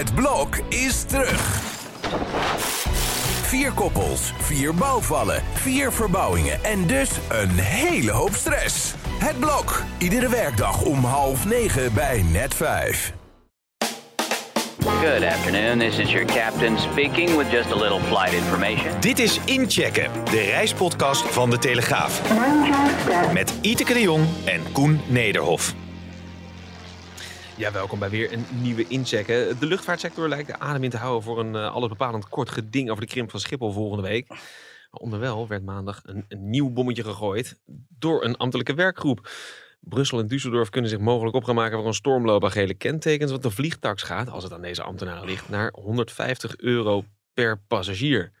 Het blok is terug. Vier koppels, vier bouwvallen, vier verbouwingen en dus een hele hoop stress. Het blok, iedere werkdag om half negen bij net vijf. Good afternoon. This is your captain speaking with just a little flight information. Dit is Inchecken, de reispodcast van De Telegraaf. Met Iteke de Jong en Koen Nederhof. Ja, welkom bij weer een nieuwe inchecken. De luchtvaartsector lijkt de adem in te houden voor een uh, allesbepalend kort geding over de krimp van Schiphol volgende week. Onderwel werd maandag een, een nieuw bommetje gegooid door een ambtelijke werkgroep. Brussel en Düsseldorf kunnen zich mogelijk op gaan maken voor een stormloop aan gele kentekens. Want de vliegtax gaat, als het aan deze ambtenaren ligt, naar 150 euro per passagier.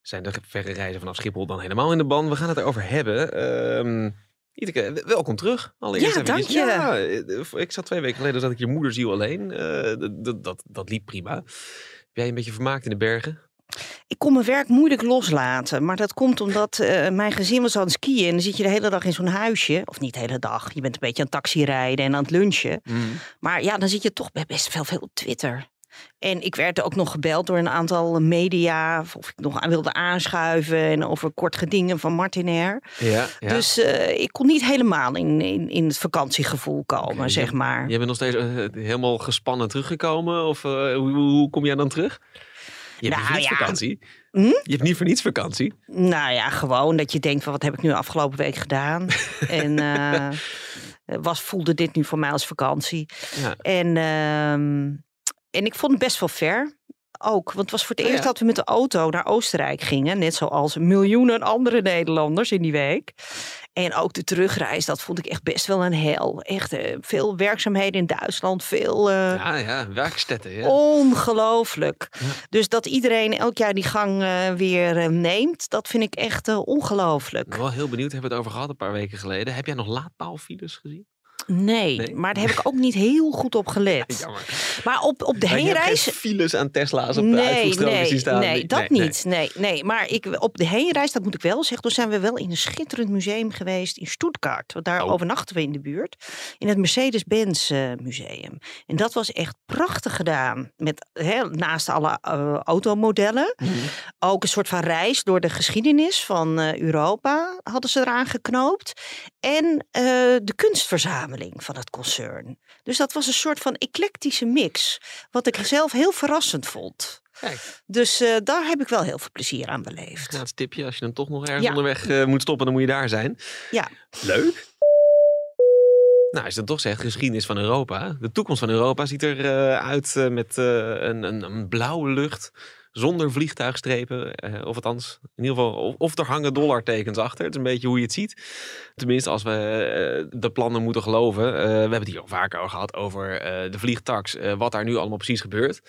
Zijn de verre reizen vanaf Schiphol dan helemaal in de ban? We gaan het erover hebben. Ehm Iteke, welkom terug. Allereerst ja, dank je. Ja, eh, ik zat twee weken geleden, zat ik je moederziel alleen. Uh, dat, dat, dat liep prima. Heb jij een beetje vermaakt in de bergen? Ik kon mijn werk moeilijk loslaten. Maar dat komt omdat uh, mijn gezin was aan het skiën. En dan zit je de hele dag in zo'n huisje. Of niet de hele dag. Je bent een beetje aan het taxi rijden en aan het lunchen. Mm. Maar ja, dan zit je toch best veel, veel op Twitter. En ik werd ook nog gebeld door een aantal media. Of ik nog aan wilde aanschuiven. En over kort gedingen van Martinair. Ja, ja. Dus uh, ik kon niet helemaal in, in, in het vakantiegevoel komen, okay, zeg maar. Je bent nog steeds uh, helemaal gespannen teruggekomen? Of uh, hoe, hoe, kom jij dan terug? Je hebt nou, niet ja. vakantie. Hm? Je hebt niet voor niets vakantie. Nou ja, gewoon dat je denkt van wat heb ik nu afgelopen week gedaan. en was, voelde dit nu voor mij als vakantie. Ja. En... En ik vond het best wel ver. Ook, want het was voor het oh eerst dat we met de auto naar Oostenrijk gingen. Net zoals miljoenen andere Nederlanders in die week. En ook de terugreis, dat vond ik echt best wel een hel. Echt uh, veel werkzaamheden in Duitsland, veel... Uh, ja, ja, werkstetten. Ja. Ongelooflijk. Ja. Dus dat iedereen elk jaar die gang uh, weer neemt, dat vind ik echt ongelooflijk. Ik ben wel heel benieuwd, hebben we het over gehad een paar weken geleden. Heb jij nog laadpaalfiles gezien? Nee, maar daar heb ik ook niet heel goed op gelet. Jammer. Maar op, op de heenreis... files aan Tesla's op nee, de nee, zien staan. Nee, dat nee, niet. Nee. nee, Maar ik, op de heenreis, dat moet ik wel zeggen, toen zijn we wel in een schitterend museum geweest in Stuttgart. Daar oh. overnachten we in de buurt. In het Mercedes-Benz uh, museum. En dat was echt prachtig gedaan. Met, naast alle uh, automodellen. Mm. Ook een soort van reis door de geschiedenis van uh, Europa hadden ze eraan geknoopt. En de kunstverzameling van het concern. Dus dat was een soort van eclectische mix, wat ik zelf heel verrassend vond. Kijk. Dus uh, daar heb ik wel heel veel plezier aan beleefd. Ja, het tipje, als je dan toch nog ergens onderweg uh, moet stoppen, dan moet je daar zijn. Ja. Leuk. Nou, als je dan toch zegt, geschiedenis van Europa. De toekomst van Europa ziet er uh, uit met een, een, een blauwe lucht zonder vliegtuigstrepen. Uh, of althans, in ieder geval, of, er hangen dollartekens achter. Het is een beetje hoe je het ziet. Tenminste, als we uh, de plannen moeten geloven. Uh, we hebben het hier al vaker al gehad over de vliegtax. wat daar nu allemaal precies gebeurt.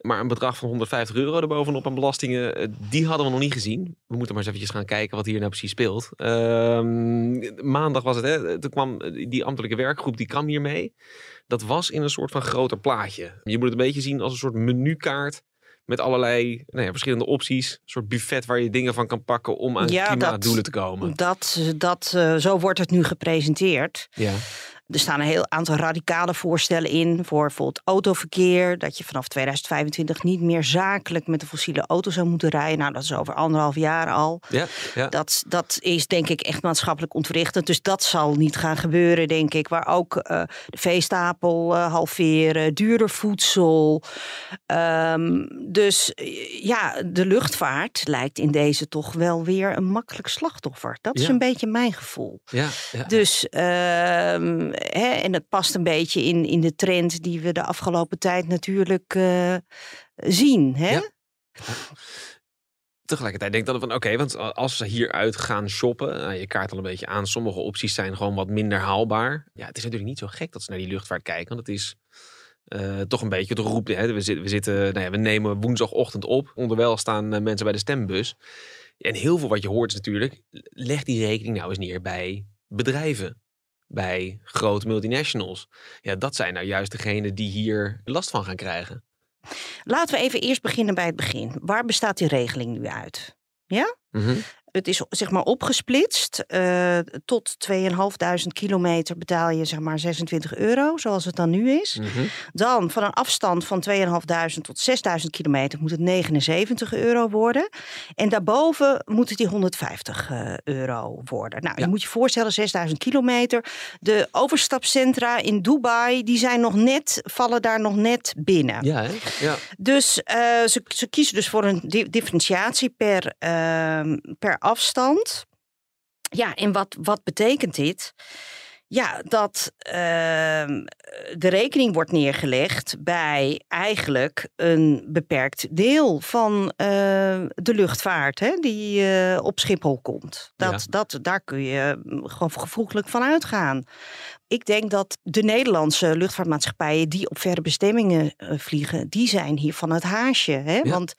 Maar een bedrag van 150 euro erbovenop aan belastingen, die hadden we nog niet gezien. We moeten maar eens eventjes gaan kijken wat hier nou precies speelt. Ehm, maandag was het, hè, toen kwam die ambtelijke werkgroep, die kwam hiermee. Dat was in een soort van groter plaatje. Je moet het een beetje zien als een soort menukaart met allerlei nou ja, verschillende opties. Een soort buffet waar je dingen van kan pakken om aan ja, klimaatdoelen te komen. Dat, dat, uh, zo wordt het nu gepresenteerd. Ja. Er staan een heel aantal radicale voorstellen in voor bijvoorbeeld autoverkeer. Dat je vanaf 2025 niet meer zakelijk met de fossiele auto zou moeten rijden. Nou, dat is over anderhalf jaar al. Ja, ja. Dat, dat is denk ik echt maatschappelijk ontwrichtend. Dus dat zal niet gaan gebeuren, denk ik. Waar ook uh, de veestapel uh, halveren, duurder voedsel. Um, dus ja, de luchtvaart lijkt in deze toch wel weer een makkelijk slachtoffer. Dat is een beetje mijn gevoel. Ja, dus um, hè, en het past een beetje in, in de trend die we de afgelopen tijd natuurlijk uh, zien. Hè? Ja. Tegelijkertijd denk ik dan van oké, want als ze hieruit gaan shoppen, nou, je kaart al een beetje aan, sommige opties zijn gewoon wat minder haalbaar. Ja, het is natuurlijk niet zo gek dat ze naar die luchtvaart kijken, want het is uh, toch een beetje de roep. Hè? We, zitten, we, zitten, nou ja, we nemen woensdagochtend op, onderwijl staan mensen bij de stembus. En heel veel wat je hoort is natuurlijk, leg die rekening nou eens neer bij bedrijven bij grote multinationals. Ja, dat zijn nou juist degenen die hier last van gaan krijgen. Laten we even eerst beginnen bij het begin. Waar bestaat die regeling nu uit? Ja? Mhm. Het is zeg maar opgesplitst. Uh, tot 2500 kilometer betaal je zeg maar 26 euro, zoals het dan nu is. Mhm. Dan van een afstand van 2500 tot 6000 kilometer moet het 79 euro worden. En daarboven moet het die 150 uh, euro worden. Nou, je moet je voorstellen, 6000 kilometer. De overstapcentra in Dubai, die zijn nog net, vallen daar nog net binnen. Ja, hè? ja. Dus uh, ze, ze kiezen dus voor een differentiatie per, uh, per afstand. Ja, en wat, wat betekent dit? Ja, dat uh, de rekening wordt neergelegd bij eigenlijk een beperkt deel van uh, de luchtvaart hè, die uh, op Schiphol komt. Dat, ja. dat, daar kun je gewoon gevoeglijk van uitgaan. Ik denk dat de Nederlandse luchtvaartmaatschappijen die op verre bestemmingen vliegen, die zijn hier van het haasje. Hè? Ja. Want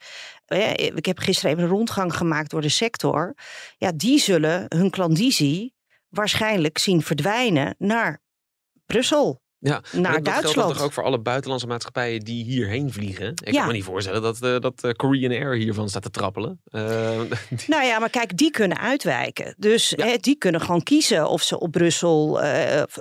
ik heb gisteren even een rondgang gemaakt door de sector. Ja, die zullen hun klandizie waarschijnlijk zien verdwijnen naar Brussel. Ja, naar dat Duitsland. geldt toch ook voor alle buitenlandse maatschappijen die hierheen vliegen. Ik ja. kan me niet voorstellen dat, uh, dat uh, Korean Air hiervan staat te trappelen. Uh, nou ja, maar kijk, die kunnen uitwijken. Dus ja. hè, die kunnen gewoon kiezen of ze op Brussel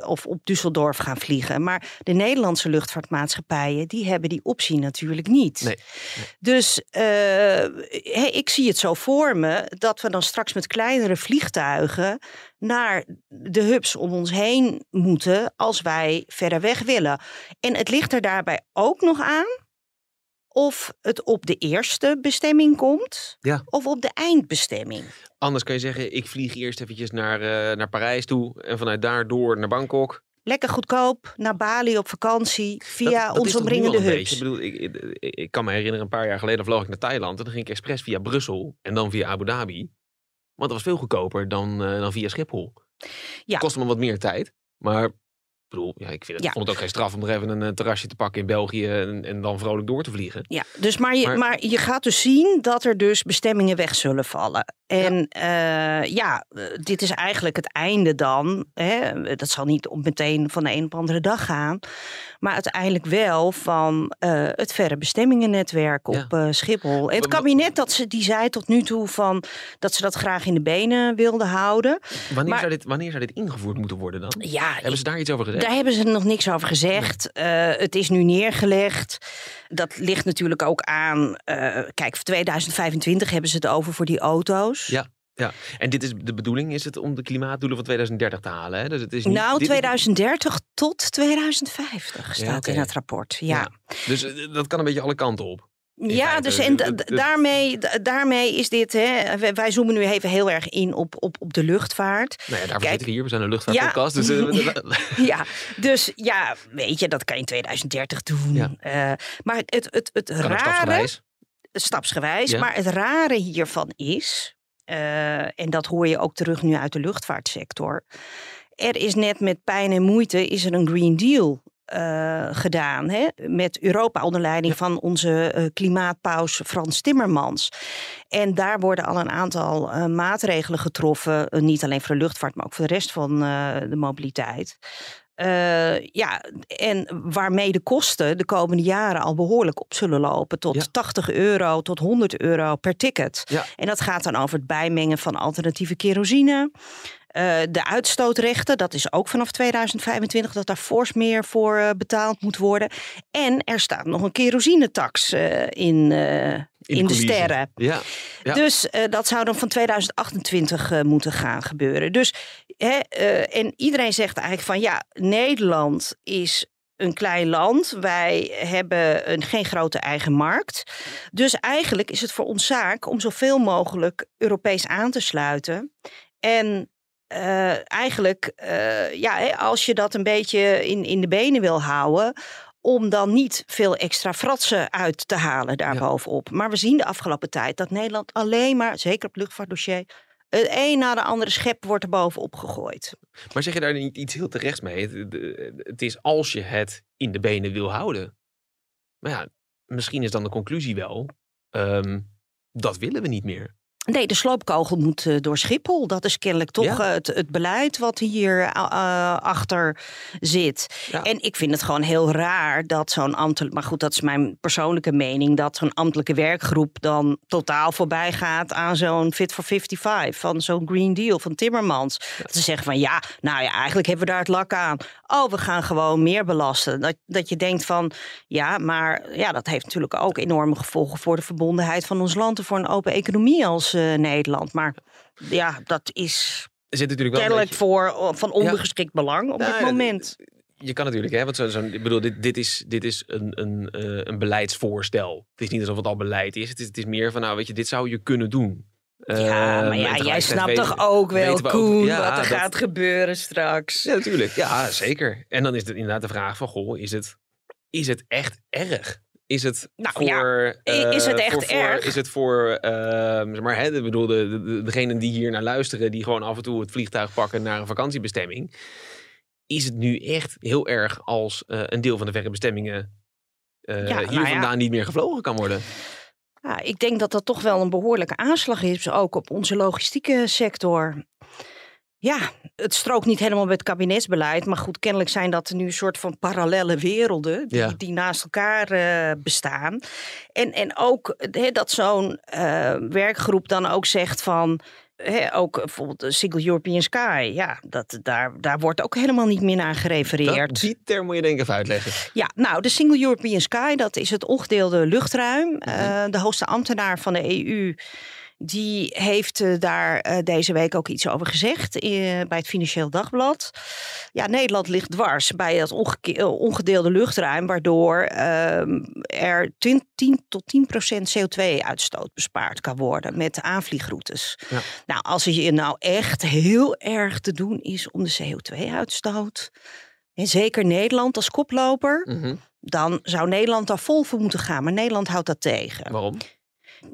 of op Düsseldorf gaan vliegen. Maar de Nederlandse luchtvaartmaatschappijen, die hebben die optie natuurlijk niet. Nee. nee. Dus hey, ik zie het zo voor me dat we dan straks met kleinere vliegtuigen naar de hubs om ons heen moeten als wij verder weg willen. En het ligt er daarbij ook nog aan of het op de eerste bestemming komt ja. of op de eindbestemming. Anders kan je zeggen, ik vlieg eerst eventjes naar, uh, naar Parijs toe en vanuit daar door naar Bangkok. Lekker goedkoop, naar Bali op vakantie, via dat, dat onze omringende hubs. Ik, bedoel, ik, ik, ik, kan me herinneren, een paar jaar geleden vloog ik naar Thailand en dan ging ik expres via Brussel en dan via Abu Dhabi. Want dat was veel goedkoper dan, uh, dan via Schiphol. Ja. Kostte me wat meer tijd. Maar bedoel, ja, ik vind het, Ja. vond het ook geen straf om er even een eh, terrasje te pakken in België en, en dan vrolijk door te vliegen. Ja, dus maar, je, Maar- maar... je gaat dus zien dat er dus bestemmingen weg zullen vallen. En ja, ja eh, dit is eigenlijk het einde dan. Hè? Dat zal niet op meteen van de een op de andere dag gaan. Maar uiteindelijk wel van eh, het verre bestemmingennetwerk op Ja. eh, Schiphol. En het kabinet dat ze, die zei tot nu toe van dat ze dat graag in de benen wilden houden. Wanneer, Maar- zou dit, wanneer zou dit ingevoerd moeten worden dan? Ja, Hebben ze daar iets over gezegd? Daar hebben ze nog niks over gezegd. Eh, het is nu neergelegd. Dat ligt natuurlijk ook aan. eh, kijk, voor 2025 hebben ze het over voor die auto's. Ja. Ja, en dit is de bedoeling, is het om de klimaatdoelen van 2030 te halen? Hè? Dus het is niet, Nou, dit is- 2030 tot 2050 staat in het rapport. Ja, Dus eh, dat kan een beetje alle kanten op. ja, dus en daarmee, da- daarmee is dit. Hè, wij- zoomen nu even heel erg in op, op, op de luchtvaart. Nou ja, daarvoor Kijk. zitten we hier. We zijn een luchtvaartpodcast. Dus, eh, Ja, dus ja, weet je, dat kan je in 2030 doen. Ja. Eh, maar het, het, het kan rare. stapsgewijs. stapsgewijs. Ja. Maar het rare hiervan is, eh, en dat hoor je ook terug nu uit de luchtvaartsector. Er is net met pijn en moeite is er een Green Deal eh, gedaan. Hè? Met Europa onder leiding van onze eh, klimaatpaus Frans Timmermans. En daar worden al een aantal eh, maatregelen getroffen. niet alleen voor de luchtvaart, maar ook voor de rest van de mobiliteit. Ja, en waarmee de kosten de komende jaren al behoorlijk op zullen lopen. Tot Ja. 80 euro, tot 100 euro per ticket. Ja. En dat gaat dan over het bijmengen van alternatieve kerosine. Eh, de uitstootrechten, dat is ook vanaf 2025 dat daar fors meer voor eh, betaald moet worden. En er staat nog een kerosinetax eh, in, in, de sterren. Ja. Ja. Dus dat zou dan van 2028 eh, moeten gaan gebeuren. Dus, hè, en iedereen zegt eigenlijk van ja, Nederland is een klein land. Wij hebben een, geen grote eigen markt. Dus eigenlijk is het voor ons zaak om zoveel mogelijk Europees aan te sluiten. En eh, eigenlijk, eh, ja, als je dat een beetje in, in de benen wil houden, om dan niet veel extra fratsen uit te halen daarbovenop. Maar we zien de afgelopen tijd dat Nederland alleen maar, zeker op luchtvaartdossier, het een na de andere schep wordt er bovenop gegooid. Maar zeg je daar niet iets heel terechts mee? Het is als je het in de benen wil houden. Maar ja, misschien is dan de conclusie wel, ehm, dat willen we niet meer. Nee, de sloopkogel moet uh, door Schiphol. Dat is kennelijk toch ja. het, het, beleid wat hier uh, achter zit. Ja. En ik vind het gewoon heel raar dat zo'n ambtelijk... Maar goed, dat is mijn persoonlijke mening... dat zo'n ambtelijke werkgroep dan totaal voorbij gaat... aan zo'n Fit for 55, van zo'n Green Deal van Timmermans. Ja. Ze zeggen van ja, nou ja, eigenlijk hebben we daar het lak aan. Oh, we gaan gewoon meer belasten. Dat, dat je denkt van ja, maar ja, dat heeft natuurlijk ook enorme gevolgen... voor de verbondenheid van ons land... en voor een open economie als uh, Nederland. Maar ja, dat is zit natuurlijk wel kennelijk voor van ondergeschikt ja. belang op nou, dit moment. Je kan natuurlijk, hè, want zo, zo, ik bedoel, dit, dit is, dit is een, een, uh, een beleidsvoorstel. Het is niet alsof het al beleid is. Het is, het is meer van, nou, weet je, dit zou je kunnen doen. Ja, maar ja, jij snapt weten, toch ook wel, Koen, ook, ja, wat er dat, gaat gebeuren straks. Ja, natuurlijk. Ja, zeker. En dan is het inderdaad de vraag van, goh, is het, is het echt erg? Is het nou, voor... Ja, is het echt voor, voor, erg? Is het voor, uh, maar hè, bedoel, de, de, degenen die hier naar luisteren... die gewoon af en toe het vliegtuig pakken naar een vakantiebestemming... is het nu echt heel erg als uh, een deel van de verre bestemmingen... Ja, hier nou vandaan niet meer gevlogen kan worden? Ja, ik denk dat dat toch wel een behoorlijke aanslag is, ook op onze logistieke sector. Ja, het strookt niet helemaal met het kabinetsbeleid. Maar goed, kennelijk zijn dat nu een soort van parallele werelden die, ja. die naast elkaar uh, bestaan. En, en ook he, dat zo'n uh, werkgroep dan ook zegt van. He, ook bijvoorbeeld de Single European Sky. Ja, dat, daar, daar wordt ook helemaal niet meer naar gerefereerd. Dat, die term moet je denk ik even uitleggen. Ja, nou, de Single European Sky, dat is het ongedeelde luchtruim. Mm -hmm. uh, de hoogste ambtenaar van de EU die heeft uh, daar uh, deze week ook iets over gezegd uh, bij het Financieel Dagblad. Ja, Nederland ligt dwars bij het ongedeelde luchtruim, waardoor ehm, er 10, 10 tot 10 procent CO2-uitstoot bespaard kan worden met aanvliegroutes. Ja. Nou, als het je nou echt heel erg te doen is om de CO2-uitstoot, en zeker Nederland als koploper, mm -hmm. dan zou Nederland daar vol voor moeten gaan. Maar Nederland houdt dat tegen. Waarom?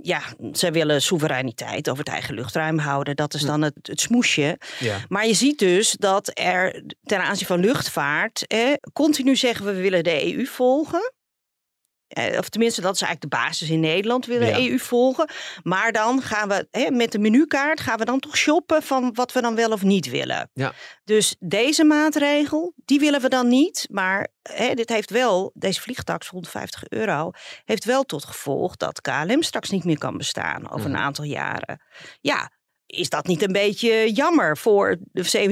Ja, zij willen soevereiniteit over het eigen luchtruim houden. Dat is dan het, het smoesje. Ja. Maar je ziet dus dat er ten aanzien van luchtvaart eh, continu zeggen we, we willen de EU volgen. Eh, of tenminste, dat is eigenlijk de basis in Nederland, willen Ja. EU volgen. Maar dan gaan we hè, met de menukaart gaan we dan toch shoppen van wat we dan wel of niet willen. Ja. Dus deze maatregel, die willen we dan niet. Maar hè, dit heeft wel, deze vliegtax 150 euro, heeft wel tot gevolg dat KLM straks niet meer kan bestaan over Mhm. een aantal jaren. Ja, is dat niet een beetje jammer voor de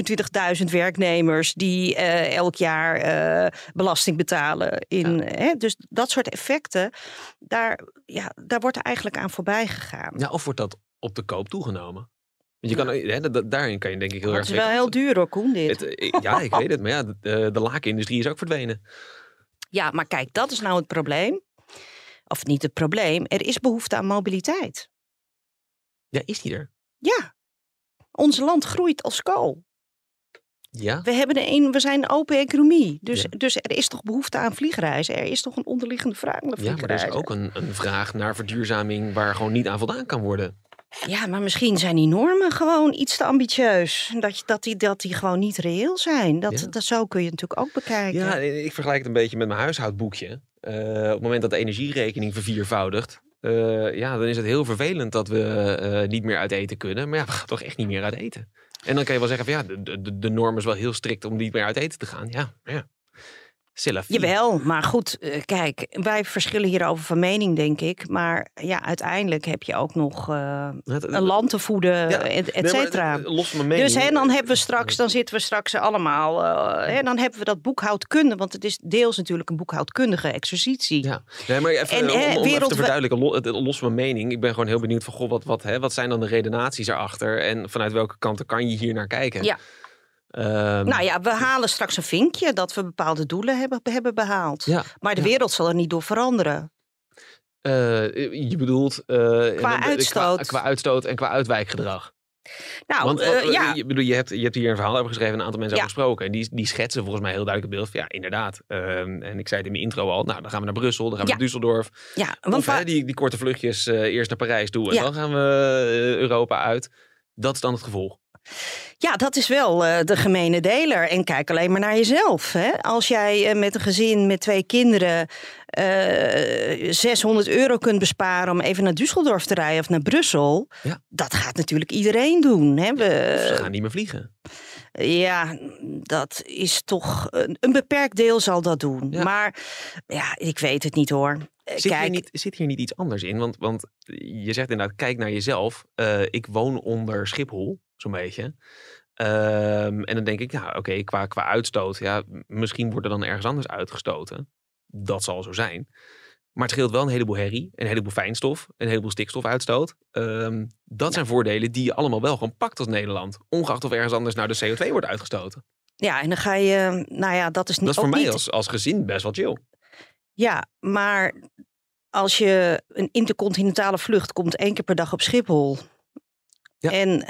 27.000 werknemers die eh, elk jaar eh, belasting betalen? In, hè? Dus dat soort effecten, daar, ja, daar wordt er eigenlijk aan voorbij gegaan. Ja, of wordt dat op de koop toegenomen? Want je kan, hè, daarin kan je denk ik heel Dat erg is wel heel duur hoor, Koen, dit. Het, eh, ja, ik weet het. Maar ja, de, de, de lakenindustrie is ook verdwenen. Ja, maar kijk, dat is nou het probleem. Of niet het probleem, er is behoefte aan mobiliteit. Ja, is die er? Ja, ons land groeit als kool. Ja. We, hebben de een, we zijn een open economie. Dus, Ja. dus er is toch behoefte aan vliegreizen. Er is toch een onderliggende vraag naar Ja, maar er vliegreizen. is ook een, een vraag naar verduurzaming waar gewoon niet aan voldaan kan worden. Ja, maar misschien zijn die normen gewoon iets te ambitieus. Dat, dat, die, dat die gewoon niet reëel zijn. Dat, Ja. dat, zo kun je natuurlijk ook bekijken. Ja, ik vergelijk het een beetje met mijn huishoudboekje. Eh, op het moment dat de energierekening verviervoudigt, eh, ja, dan is het heel vervelend dat we eh, niet meer uit eten kunnen. Maar ja, we gaan toch echt niet meer uit eten. En dan kan je wel zeggen van ja, de, de, de norm is wel heel strikt om niet meer uit eten te gaan. Ja, ja. Jawel, maar goed, eh, kijk, wij verschillen hierover van mening, denk ik. Maar ja, uiteindelijk heb je ook nog eh, een land te voeden, Ja, et, et cetera. eh, Los van mijn mening. Dus hè, dan hebben we straks, dan zitten we straks allemaal, eh, hè, dan hebben we dat boekhoudkunde, want het is deels natuurlijk een boekhoudkundige exercitie. Ja, nee, maar even, En, om, om eh, even wereld- te verduidelijken, los van mijn mening. Ik ben gewoon heel benieuwd van, goh, wat, wat, hè, wat zijn dan de redenaties erachter? En vanuit welke kanten kan je hier naar kijken? Ja. Ehm, Nou ja, we halen straks een vinkje dat we bepaalde doelen hebben, hebben behaald. ja. Maar de Ja. wereld zal er niet door veranderen. Eh, je bedoelt... eh, de- uitstoot. Qua, qua uitstoot en qua uitwijkgedrag. Nou, Want eh, wat- ja, je, bedoel, je, hebt, je hebt hier een verhaal over geschreven, een aantal mensen Ja. over gesproken. En die, die schetsen volgens mij heel duidelijk het beeld van, ja, inderdaad. Ehm, en ik zei het in mijn intro al, nou, dan gaan we naar Brussel, dan gaan we Ja. naar Düsseldorf. ja, want Of hè, die, die korte vluchtjes eerst naar Parijs toe en dan gaan we Europa uit. Dat is dan het gevolg. Ja, dat is wel uh, de gemene deler. En kijk alleen maar naar jezelf. Hè? Als jij uh, met een gezin met twee kinderen uh, 600 euro kunt besparen om even naar Düsseldorf te rijden of naar Brussel. Ja. Dat gaat natuurlijk iedereen doen. Hè? We, Ze gaan niet meer vliegen. Ja, dat is toch. Een, een beperkt deel zal dat doen. Ja. Maar ja, ik weet het niet hoor. Zit, hier niet, zit hier niet iets anders in? Want, want je zegt inderdaad, kijk naar jezelf. Eh, ik woon onder Schiphol, zo'n beetje. Ehm, en dan denk ik, nou oké, qua, qua uitstoot, ja, misschien wordt er dan ergens anders uitgestoten. Dat zal zo zijn. Maar het scheelt wel een heleboel herrie, een heleboel fijnstof, een heleboel stikstofuitstoot. Ehm, dat zijn voordelen die je allemaal wel gewoon pakt als Nederland. Ongeacht of ergens anders nou de CO2 wordt uitgestoten. ja, en dan ga je. Nou ja, dat is niet. Dat is voor mij niet- als, als gezin best wel chill. Ja, maar als je een intercontinentale vlucht komt één keer per dag op Schiphol. Ja. En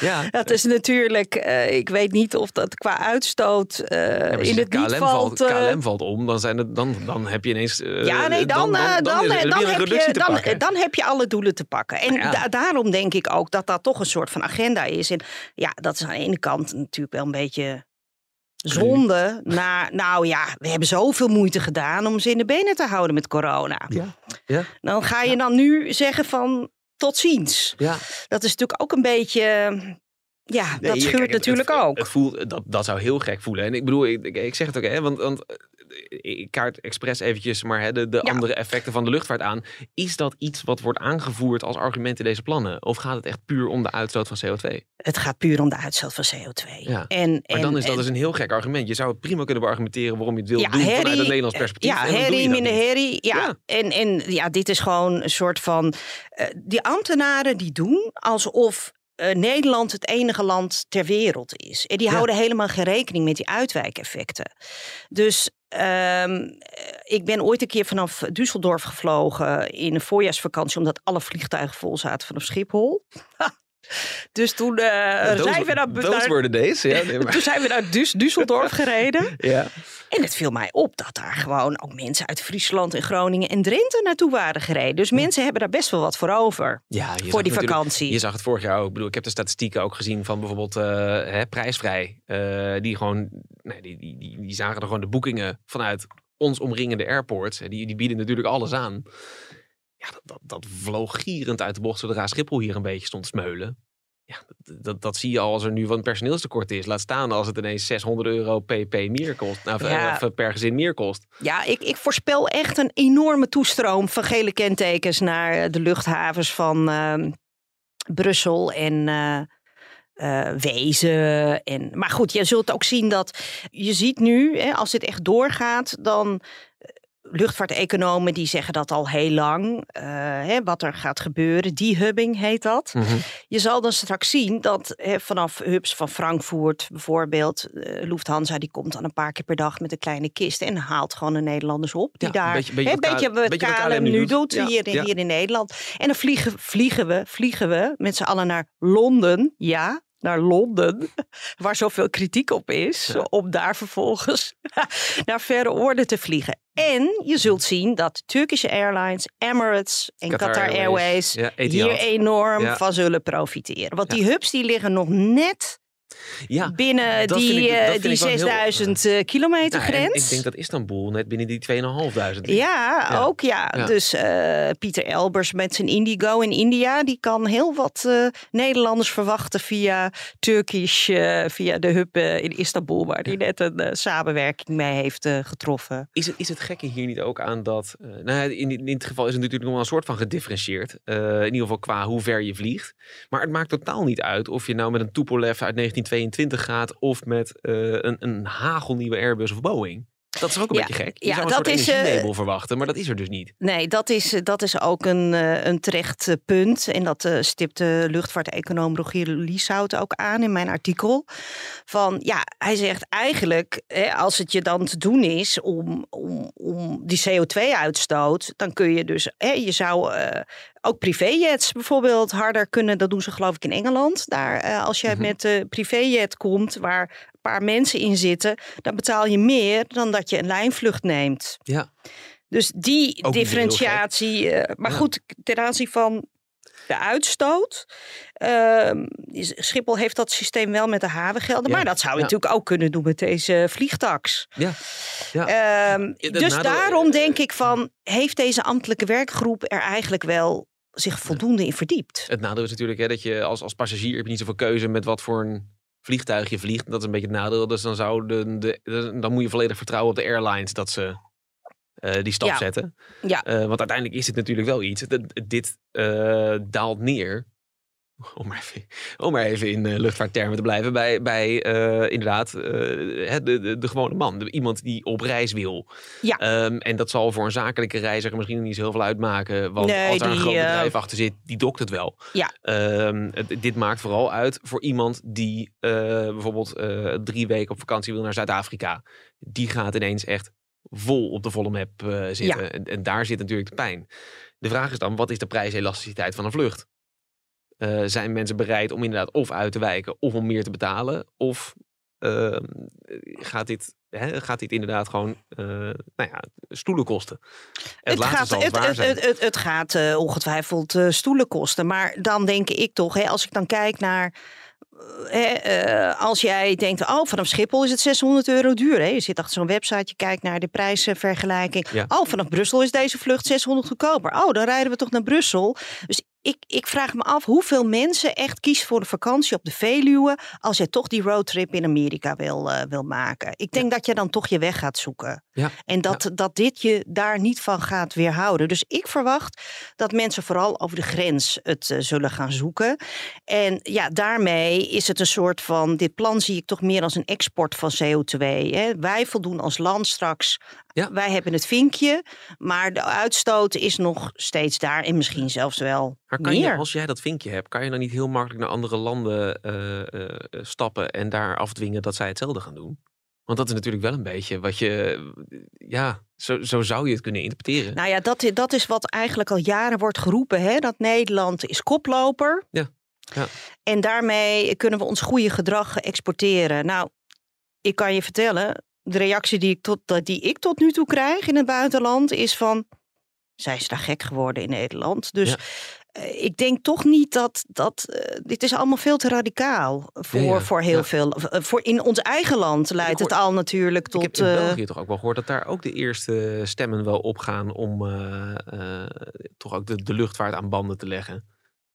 Ja, dat is natuurlijk, eh, ik weet niet of dat qua uitstoot eh, Ja, in het niet KLM valt. valt, eh, KLM valt om, dan, zijn het, dan, dan heb je ineens. ja, nee, dan, dan, heb je, te dan, pakken. dan heb je alle doelen te pakken. En Ja. da- daarom denk ik ook dat dat toch een soort van agenda is. En ja, dat is aan de ene kant natuurlijk wel een beetje zonde. Na, nou ja, we hebben zoveel moeite gedaan om ze in de benen te houden met corona. Ja. Ja. Dan ga je dan nu zeggen van tot ziens. Ja. Dat is natuurlijk ook een beetje... Ja, Nee, dat schuurt kijk, natuurlijk het, ook. Het voelt, dat, dat zou heel gek voelen. En ik bedoel, ik, ik- zeg het ook, hè, want, want eh, ik kaart expres eventjes maar hè, de, de Ja. andere effecten van de luchtvaart aan. Is dat iets wat wordt aangevoerd als argument in deze plannen? Of gaat het echt puur om de uitstoot van CO2? Het gaat puur om de uitstoot van CO2. Ja. En, Maar en, dan is dat en- dus een heel gek argument. Je zou het prima kunnen beargumenteren waarom je het wil Ja, doen vanuit een Nederlands perspectief. Ja, herrie, minder herrie. Ja. Ja. En, en ja, dit is gewoon een soort van... eh, die ambtenaren die doen alsof eh, Nederland het enige land ter wereld is. En die Ja. houden helemaal geen rekening met die uitwijkeffecten. Dus ehm, eh, ik ben ooit een keer vanaf Düsseldorf gevlogen in een voorjaarsvakantie... omdat alle vliegtuigen vol zaten vanaf Schiphol. dus toen Those- zijn we naar... Those naar- were the days. Ja, nee, maar- toen zijn we naar Düs- Düsseldorf gereden. ja. En het viel mij op dat daar gewoon ook mensen uit Friesland en Groningen en Drenthe naartoe waren gereden. Dus mensen hebben daar best wel wat voor over. Ja, voor die vakantie. Je zag het vorig jaar ook. Ik bedoel, ik heb de statistieken ook gezien van bijvoorbeeld eh, hè, prijsvrij. Eh, die gewoon, nee, die, die, die, die zagen er gewoon de boekingen vanuit ons omringende airports. Die, die bieden natuurlijk alles aan. Ja, dat, dat, dat vloog gierend uit de bocht zodra Schiphol hier een beetje stond te smeulen. Ja, dat, dat, zie je al als er nu wat personeelstekort is. Laat staan als het ineens 600 euro pp meer kost. Nou, Ja. of, eh, per gezin meer kost. Ja, ik, ik voorspel echt een enorme toestroom van gele kentekens naar eh, de luchthavens van ehm, Brussel en eh, eh, Wezen. En, maar goed, je zult ook zien dat je ziet nu, hè, als dit echt doorgaat, dan eh, luchtvaarteconomen die zeggen dat al heel lang, eh, hè, wat er gaat gebeuren. Dehubbing heet dat. Je zal dan straks zien dat hè, vanaf hubs van Frankfurt bijvoorbeeld, eh, Lufthansa die komt dan een paar keer per dag met een kleine kist en haalt gewoon de Nederlanders op. Die Ja, een daar, beetje- beetje hè, wat beetje K- wat beetje wat KLM nu doet, Ja, hier, in- ja. hier in Nederland. En dan vliegen, vliegen we, vliegen we met z'n allen naar Londen, ja. Naar Londen, waar zoveel kritiek op is, Ja. om daar vervolgens naar verre oorden te vliegen. En je zult zien dat Turkish Airlines, Emirates en Qatar Qatar, Airways, Airways, ja, Etihad. hier enorm Ja. van zullen profiteren. Want die hubs die liggen nog net Ja, binnen die, ik- eh, die ik wel heel- 6000 eh, kilometer Nou, grens. ik denk dat Istanbul net binnen die 2.500 ligt. Ja, Ja. ook ja. Ja. Dus eh, Pieter Elbers met zijn Indigo in India, die kan heel wat Nederlanders verwachten via Turkish, via de hub in Istanbul, waar hij net een samenwerking mee heeft getroffen. Is het, is het gekke hier niet ook aan dat... nou, in, in dit geval is het natuurlijk nog wel een soort van gedifferentieerd. in ieder geval qua hoe ver je vliegt. Maar het maakt totaal niet uit of je nou met een Tupolev uit 1922 gaat... of met eh, een, een hagelnieuwe Airbus of Boeing. Dat is ook een Ja, beetje gek. Je ja, zou een dat soort is, eh, verwachten, maar dat is er dus niet. Nee, dat is, eh, dat is ook een, eh, een terecht punt. En dat stipt de luchtvaarteconoom Rogier Lieshout ook aan in mijn artikel. Van ja, hij zegt eigenlijk, hè, als het je dan te doen is om, om, om die CO2-uitstoot, dan kun je dus, hè, je zou eh, ook privéjets bijvoorbeeld harder kunnen. Dat doen ze geloof ik in Engeland. Daar, als jij Mhm. met de privéjet komt waar paar mensen in zitten, dan betaal je meer dan dat je een lijnvlucht neemt. Ja. Dus die Ook differentiatie. eh, maar Ja. goed, ten aanzien van de uitstoot. Ehm, Schiphol heeft dat systeem wel met de havengelden. Ja, Maar dat zou je ja. natuurlijk ook kunnen doen met deze vliegtax. Ja. ja. Ehm, dus nadeel- daarom denk ik van, heeft deze ambtelijke werkgroep er eigenlijk wel zich voldoende in verdiept? Het nadeel is natuurlijk hè, dat je als, als passagier heb je niet zoveel keuze met wat voor een vliegtuig je vliegt. Dat is een beetje het nadeel. Dus dan, zou de, de, dan moet je volledig vertrouwen op de airlines dat ze eh, die stap Ja. zetten. Ja. Eh, want uiteindelijk is dit natuurlijk wel iets. Dit eh, daalt neer. Om maar even, om maar even in eh, luchtvaarttermen te blijven. Bij, bij eh, inderdaad eh, de, de, de gewone man. De- iemand die op reis wil. Ja. Ehm, en dat zal voor een zakelijke reiziger misschien niet zo heel veel uitmaken. Want Nee, als er een groot bedrijf achter zit, die dokt het wel. Ja. Ehm, het- dit maakt vooral uit voor iemand die bijvoorbeeld drie weken op vakantie wil naar Zuid-Afrika. Die gaat ineens echt vol op de volle map zitten. Ja. En, en daar zit natuurlijk de pijn. De vraag is dan, wat is de prijselasticiteit van een vlucht? Eh, zijn mensen bereid om inderdaad of uit te wijken of om meer te betalen? Of ehm, gaat, dit, hè, gaat dit inderdaad gewoon eh, nou ja, stoelen kosten? En het, gaat, zal het, het, zijn. het, gaat eh, ongetwijfeld stoelen kosten. Maar dan denk ik toch, hè, als ik dan kijk naar. hè, als jij denkt, oh, vanaf Schiphol is het 600 euro duur. Hè? Je zit achter zo'n website, je kijkt naar de prijsvergelijking. Ja. Oh, vanaf Brussel is deze vlucht 600 goedkoper. Oh, dan rijden we toch naar Brussel. Dus ik, ik vraag me af hoeveel mensen echt kiezen voor de vakantie op de Veluwe. als je toch die roadtrip in Amerika wil, eh, wil maken. Ik denk dat je dan toch je weg gaat zoeken. Ja. En dat, dat dit je daar niet van gaat weerhouden. Dus ik verwacht dat mensen vooral over de grens het eh, zullen gaan zoeken. En ja, daarmee is het een soort van. Dit plan zie ik toch meer als een export van CO2. Hè. Wij voldoen als land straks. Ja. Wij hebben het vinkje, maar de uitstoot is nog steeds daar en misschien zelfs wel Maar kan meer. je, als jij dat vinkje hebt, kan je dan niet heel makkelijk naar andere landen eh, eh, stappen en daar afdwingen dat zij hetzelfde gaan doen? Want dat is natuurlijk wel een beetje wat je, ja, zo, zo zou je het kunnen interpreteren. Nou ja, dat, dat is wat eigenlijk al jaren wordt geroepen. Hè? Dat Nederland is koploper. Ja, ja. En daarmee kunnen we ons goede gedrag exporteren. Nou, ik kan je vertellen, de reactie die ik tot, die ik tot nu toe krijg in het buitenland is van... Zijn ze daar gek geworden in Nederland? Dus Ja. eh, ik denk toch niet dat... dat eh, dit is allemaal veel te radicaal voor, Ja, ja. voor heel Ja. veel... eh, Voor in ons eigen land leidt hoor- het al natuurlijk Ik tot... heb in België toch ook wel gehoord dat daar ook de eerste stemmen wel opgaan om toch ook de, de luchtvaart aan banden te leggen.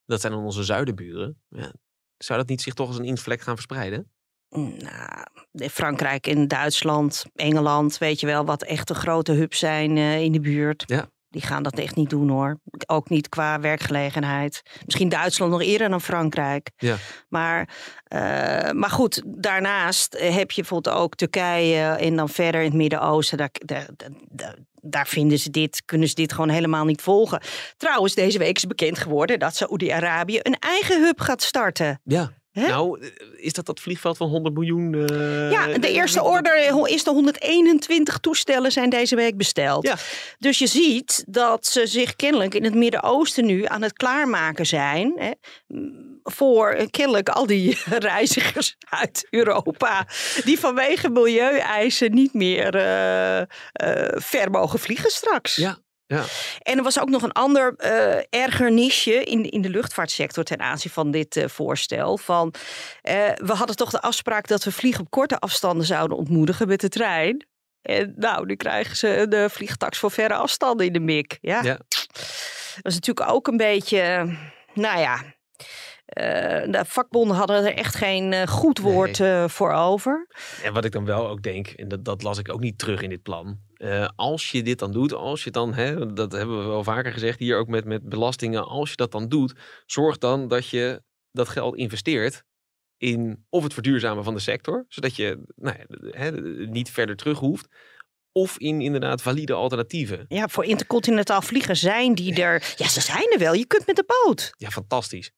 Dat zijn dan onze zuidenburen. Ja. Zou dat niet zich toch als een invlek gaan verspreiden? Nou, Frankrijk en Duitsland, Engeland, weet je wel, wat echt de grote hubs zijn eh, in de buurt. Ja. Die gaan dat echt niet doen hoor. Ook niet qua werkgelegenheid. Misschien Duitsland nog eerder dan Frankrijk. Ja. Maar, eh, maar goed, daarnaast heb je bijvoorbeeld ook Turkije en dan verder in het Midden-Oosten. Daar, daar, daar, daar vinden ze dit, kunnen ze dit gewoon helemaal niet volgen. Trouwens, deze week is bekend geworden dat Saoedi-Arabië een eigen hub gaat starten. Ja. Hè? Nou, is dat dat vliegveld van 100 miljoen? eh, Ja, de eh, eerste order is de 121 toestellen zijn deze week besteld. Ja. Dus je ziet dat ze zich kennelijk in het Midden-Oosten nu aan het klaarmaken zijn. Hè, voor eh, kennelijk al die reizigers uit Europa. Die vanwege milieueisen niet meer eh, eh, ver mogen vliegen straks. Ja, ja. En er was ook nog een ander eh erger niche in, in de luchtvaartsector ten aanzien van dit eh, voorstel. Van, eh, we hadden toch de afspraak dat we vliegen op korte afstanden zouden ontmoedigen met de trein. En nou, nu krijgen ze de vliegtax voor verre afstanden in de mik. Ja. Ja. Dat is natuurlijk ook een beetje, nou ja. Eh, de vakbonden hadden er echt geen eh, goed woord eh, voor over. En wat ik dan wel ook denk, en dat, dat las ik ook niet terug in dit plan. als je dit dan doet, als je dan, hè, dat hebben we wel vaker gezegd hier ook met, met belastingen. Als je dat dan doet, zorg dan dat je dat geld investeert in of het verduurzamen van de sector. Zodat je nou ja, hè, niet verder terug hoeft. Of in inderdaad valide alternatieven. Ja, voor intercontinentaal vliegen zijn die er. Ja, ze zijn er wel. Je kunt met de boot. Ja, fantastisch.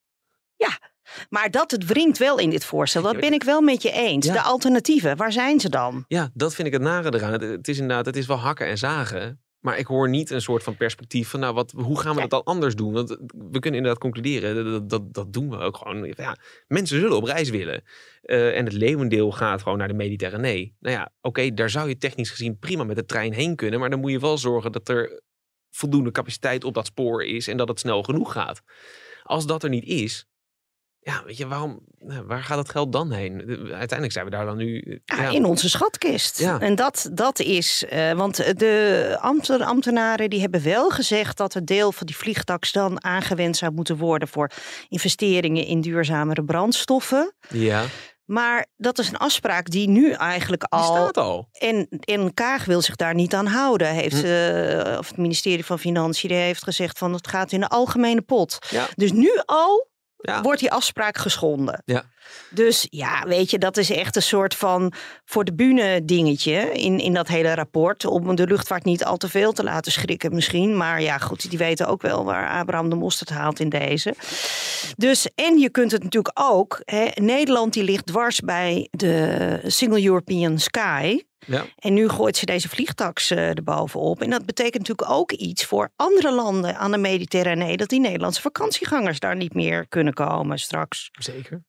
Maar dat het wringt wel in dit voorstel, dat Ja, ben ik wel met je eens. Ja. De alternatieven, waar zijn ze dan? Ja, dat vind ik het nare eraan. Het, is inderdaad, het is wel hakken en zagen. Maar ik hoor niet een soort van perspectief van, nou, wat, hoe gaan we Ja. dat dan anders doen? Want we kunnen inderdaad concluderen, dat, dat, dat doen we ook gewoon. Ja, mensen zullen op reis willen. Eh, en het leeuwendeel gaat gewoon naar de Mediterranee. Nou ja, oké, daar zou je technisch gezien prima met de trein heen kunnen. Maar dan moet je wel zorgen dat er voldoende capaciteit op dat spoor is en dat het snel genoeg gaat. als dat er niet is, ja, weet je, waarom, nou, waar gaat het geld dan heen? De- Uiteindelijk zijn we daar dan nu. Ja, in onze schatkist. Ja. En dat, dat is, eh, want de ambten- ambtenaren die hebben wel gezegd dat een deel van die vliegtax dan aangewend zou moeten worden voor investeringen in duurzamere brandstoffen. ja, Maar dat is een afspraak die nu eigenlijk die al. staat al. En, en Kaag wil zich daar niet aan houden. Heeft, Hm. eh, of het ministerie van Financiën heeft gezegd van het gaat in de algemene pot. Ja. Dus nu al Ja. wordt die afspraak geschonden. Ja. Dus ja, weet je, dat is echt een soort van voor de bühne dingetje in, in dat hele rapport. Om de luchtvaart niet al te veel te laten schrikken misschien. Maar ja, goed, die weten ook wel waar Abraham de mosterd haalt in deze. Dus, en je kunt het natuurlijk ook, hè, Nederland die ligt dwars bij de Single European Sky. Ja. En nu gooit ze deze vliegtax eh, erbovenop. En dat betekent natuurlijk ook iets voor andere landen aan de Mediterranee. Dat die Nederlandse vakantiegangers daar niet meer kunnen komen straks. Zeker.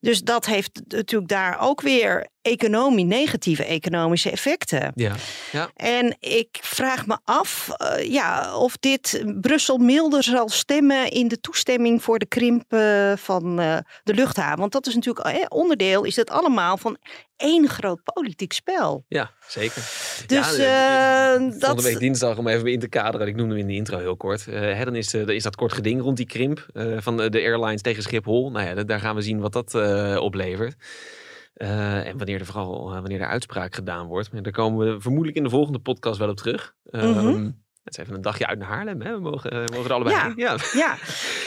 Dus dat heeft natuurlijk daar ook weer economie, negatieve economische effecten. Ja. ja. En ik vraag me af eh, ja, of dit Brussel milder zal stemmen in de toestemming voor de krimp eh, van eh, de luchthaven. Want dat is natuurlijk eh, onderdeel, is het allemaal van één groot politiek spel. Ja, zeker. Dus ja, Volgende dat. week dinsdag, om even in te kaderen, ik noemde hem in de intro heel kort. eh, hè, dan is, eh, is dat kort geding rond die krimp van de, airlines tegen Schiphol. Nou ja, da- daar gaan we zien wat dat oplevert. Eh, en wanneer er vooral eh, wanneer er uitspraak gedaan wordt. Maar daar komen we vermoedelijk in de volgende podcast wel op terug. Mhm. Het is even een dagje uit naar Haarlem. Hè? We, mogen, eh, we mogen er allebei Ja. Ja. Ja,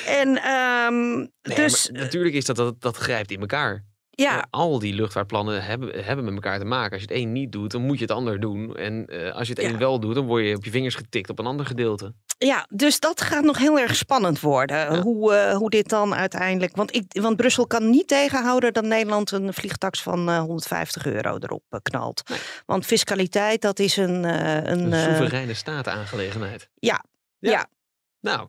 en ehm, Nee, dus maar natuurlijk is dat, dat, dat grijpt in elkaar. Ja, al die luchtvaartplannen hebben, hebben met elkaar te maken. Als je het een niet doet, dan moet je het ander doen. En eh, als je het Ja. een wel doet, dan word je op je vingers getikt op een ander gedeelte. Ja, dus dat gaat nog heel erg spannend worden. Ja. Hoe, eh, hoe dit dan uiteindelijk. Want, ik, want Brussel kan niet tegenhouden dat Nederland een vliegtax van eh, 150 euro erop eh, knalt. Nee. Want fiscaliteit, dat is een. eh, een, Een eh, soevereine staataangelegenheid. ja. Ja. Ja. Nou,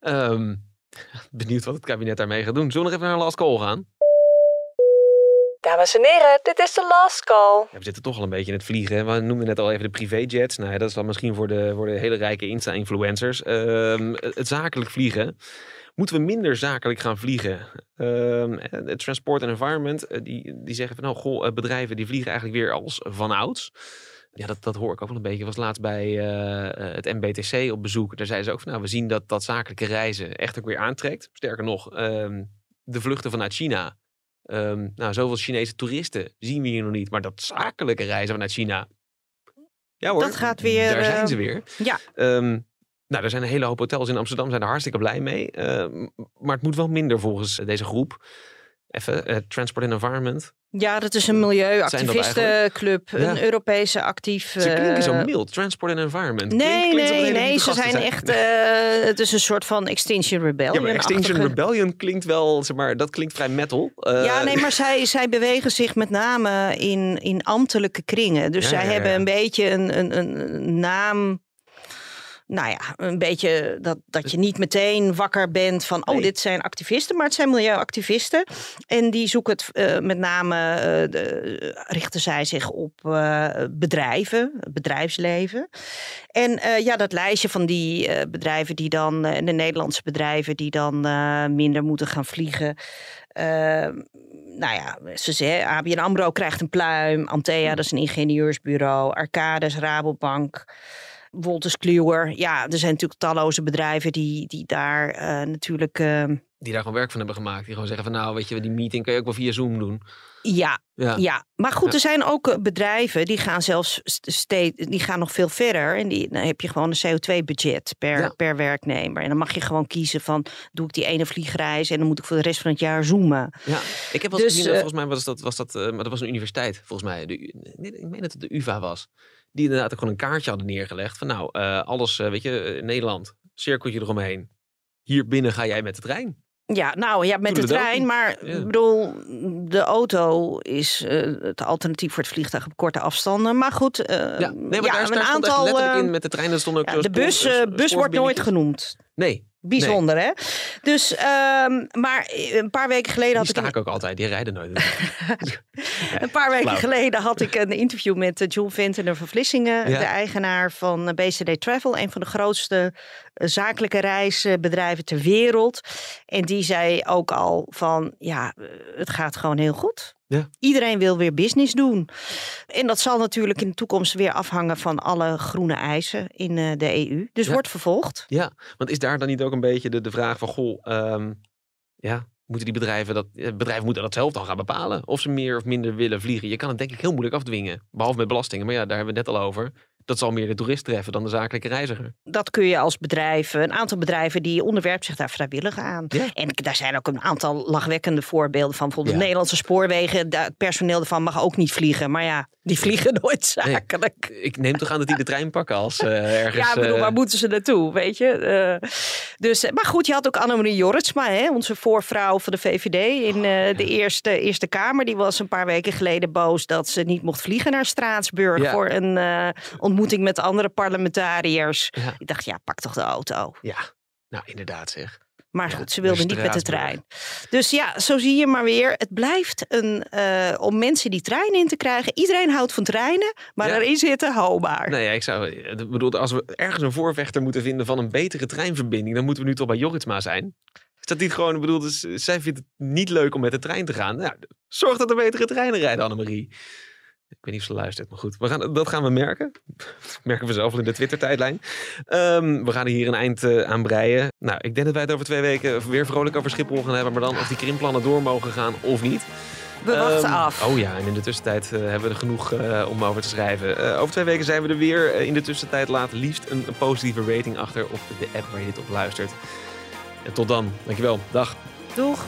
ehm, benieuwd wat het kabinet daarmee gaat doen. Zullen we nog even naar Last Call gaan? Dames en heren, dit is de last call. We zitten toch al een beetje in het vliegen. We noemden net al even de privéjets. Nou dat is dan misschien voor de, hele rijke Insta-influencers. Ehm, het zakelijk vliegen. Moeten we minder zakelijk gaan vliegen? Ehm, eh, het Transport and Environment, eh, die, die zeggen van nou, eh, bedrijven die vliegen eigenlijk weer als vanouds. Ja, dat, dat hoor ik ook wel een beetje. Ik was laatst bij het MBTC op bezoek. Daar zeiden ze ook van nou, we zien dat dat zakelijke reizen echt ook weer aantrekt. Sterker nog, ehm, de vluchten vanuit China. Ehm, nou, zoveel Chinese toeristen zien we hier nog niet. Maar dat zakelijke reizen vanuit China. Ja hoor, Dat gaat weer, Daar zijn ze weer. Ja. Ehm, nou, er zijn een hele hoop hotels in Amsterdam. Zijn er hartstikke blij mee. Ehm, maar het moet wel minder volgens deze groep. Even, eh, Transport and Environment. Ja, dat is een milieuactivistenclub. Een Ja. Europese actief. Ze klinken zo eh, mild. Transport and Environment. Nee, Klinkt- nee, nee. Ze zijn echt. eh, het is een soort van Extinction Rebellion. Ja, maar Extinction Rebellion klinkt wel, zeg maar, dat klinkt vrij metal. Ja, nee, maar zij, zij bewegen zich met name in, in ambtelijke kringen. Dus Ja, zij ja. hebben een beetje een, een, een naam. Nou ja, een beetje dat, dat je niet meteen wakker bent van... oh, Nee. dit zijn activisten, maar het zijn milieuactivisten. En die zoeken het eh, met name... eh, de, richten zij zich op eh, bedrijven, bedrijfsleven. En eh, ja, dat lijstje van die eh, bedrijven die dan... eh, de Nederlandse bedrijven die dan eh, minder moeten gaan vliegen... Eh, nou ja, ze zeggen, ABN AMRO krijgt een pluim. Antea, dat is een ingenieursbureau. Arcades, Rabobank. Wolters Kluwer. Ja, er zijn natuurlijk talloze bedrijven die, die daar eh, natuurlijk... eh, Die daar gewoon werk van hebben gemaakt. Die gewoon zeggen van nou, weet je, die meeting kan je ook wel via Zoom doen. ja, Ja. ja, maar goed, Ja. er zijn ook eh, bedrijven die gaan zelfs st- steeds, die gaan nog veel verder. En die, dan heb je gewoon een CO2-budget per, Ja. per werknemer. En dan mag je gewoon kiezen van, doe ik die ene vliegreis en dan moet ik voor de rest van het jaar zoomen. Ja, ik heb wel Dus, gezien, eh, volgens mij was dat, was dat, maar dat was een universiteit, volgens mij. De, ik meen dat het de UvA was. Die inderdaad ook gewoon een kaartje hadden neergelegd. Van nou, eh, alles, eh, weet je, eh, Nederland, cirkeltje eromheen. Hier binnen ga jij met de trein. Ja, nou ja, met de trein. Maar Ja. ik bedoel, de auto is het alternatief voor het vliegtuig op korte afstanden. Maar goed, eh, Ja, nee, maar ja, daar, een echt aantal. letterlijk in met de trein. Dat stond ook ja, de bus, bus wordt nooit genoemd. Nee, Bijzonder, hè? Dus, ehm, maar een paar weken geleden had die ik... sta ik ook altijd, die rijden nooit. een paar weken geleden had ik een interview met eh, John Ventenen van Vlissingen, Ja. de eigenaar van eh, BCD Travel, een van de grootste eh, zakelijke reisbedrijven ter wereld. En die zei ook al van, ja, eh, het gaat gewoon heel goed. Ja. Iedereen wil weer business doen. En dat zal natuurlijk in de toekomst weer afhangen van alle groene eisen in eh, de EU. Dus Ja. wordt vervolgd. Ja, want is daar dan niet ook een beetje de, de vraag van, goh, ehm, ja, moeten die bedrijven dat, eh, bedrijven moeten dat zelf dan gaan bepalen? Of ze meer of minder willen vliegen? Je kan het denk ik heel moeilijk afdwingen, behalve met belastingen. Maar ja, daar hebben we het net al over. Dat zal meer de toerist treffen dan de zakelijke reiziger. Dat kun je als bedrijf, een aantal bedrijven die onderwerpen zich daar vrijwillig aan. Ja. En daar zijn ook een aantal lachwekkende voorbeelden van. Bijvoorbeeld Ja. Nederlandse spoorwegen, het personeel ervan mag ook niet vliegen. Maar ja, die vliegen nooit Nee. zakelijk. Ik neem toch aan dat die de trein pakken als eh, ergens... Ja, bedoel, eh, waar moeten ze naartoe, weet je? Eh, dus, eh, maar goed, je had ook Annemarie Jorritsma, hè, onze voorvrouw van de VVD in eh, de eerste, eerste Kamer. Die was een paar weken geleden boos dat ze niet mocht vliegen naar Straatsburg voor een eh, ontmoeting met andere parlementariërs. Ja. Ik dacht, ja, pak toch de auto. Ja, nou inderdaad zeg. Maar Ja, goed, ze naar wilde niet met de trein. Dus ja, zo zie je maar weer. Het blijft een, eh, om mensen die trein in te krijgen. Iedereen houdt van treinen, maar Ja. erin zitten, hou maar. Nee, ja, ik zou, ik bedoel, als we ergens een voorvechter moeten vinden van een betere treinverbinding, dan moeten we nu toch bij Jorritsma zijn. Is dat niet gewoon, bedoel, dus, zij vindt het niet leuk om met de trein te gaan. Nou, zorg dat er betere treinen rijden, Annemarie. Ik weet niet of ze luistert, maar goed. We gaan, dat gaan we merken. Dat merken we zelf wel in de Twitter-tijdlijn. Ehm, we gaan er hier een eind eh, aan breien. Nou, ik denk dat wij het over twee weken weer vrolijk over Schiphol gaan hebben. Maar dan of die krimplannen door mogen gaan of niet. We wachten Ehm, af. Oh ja, en in de tussentijd eh, hebben we er genoeg eh, om over te schrijven. Over twee weken zijn we er weer. In de tussentijd laat liefst een, een positieve rating achter op de app waar je dit op luistert. En tot dan. Dankjewel. Dag. Doeg.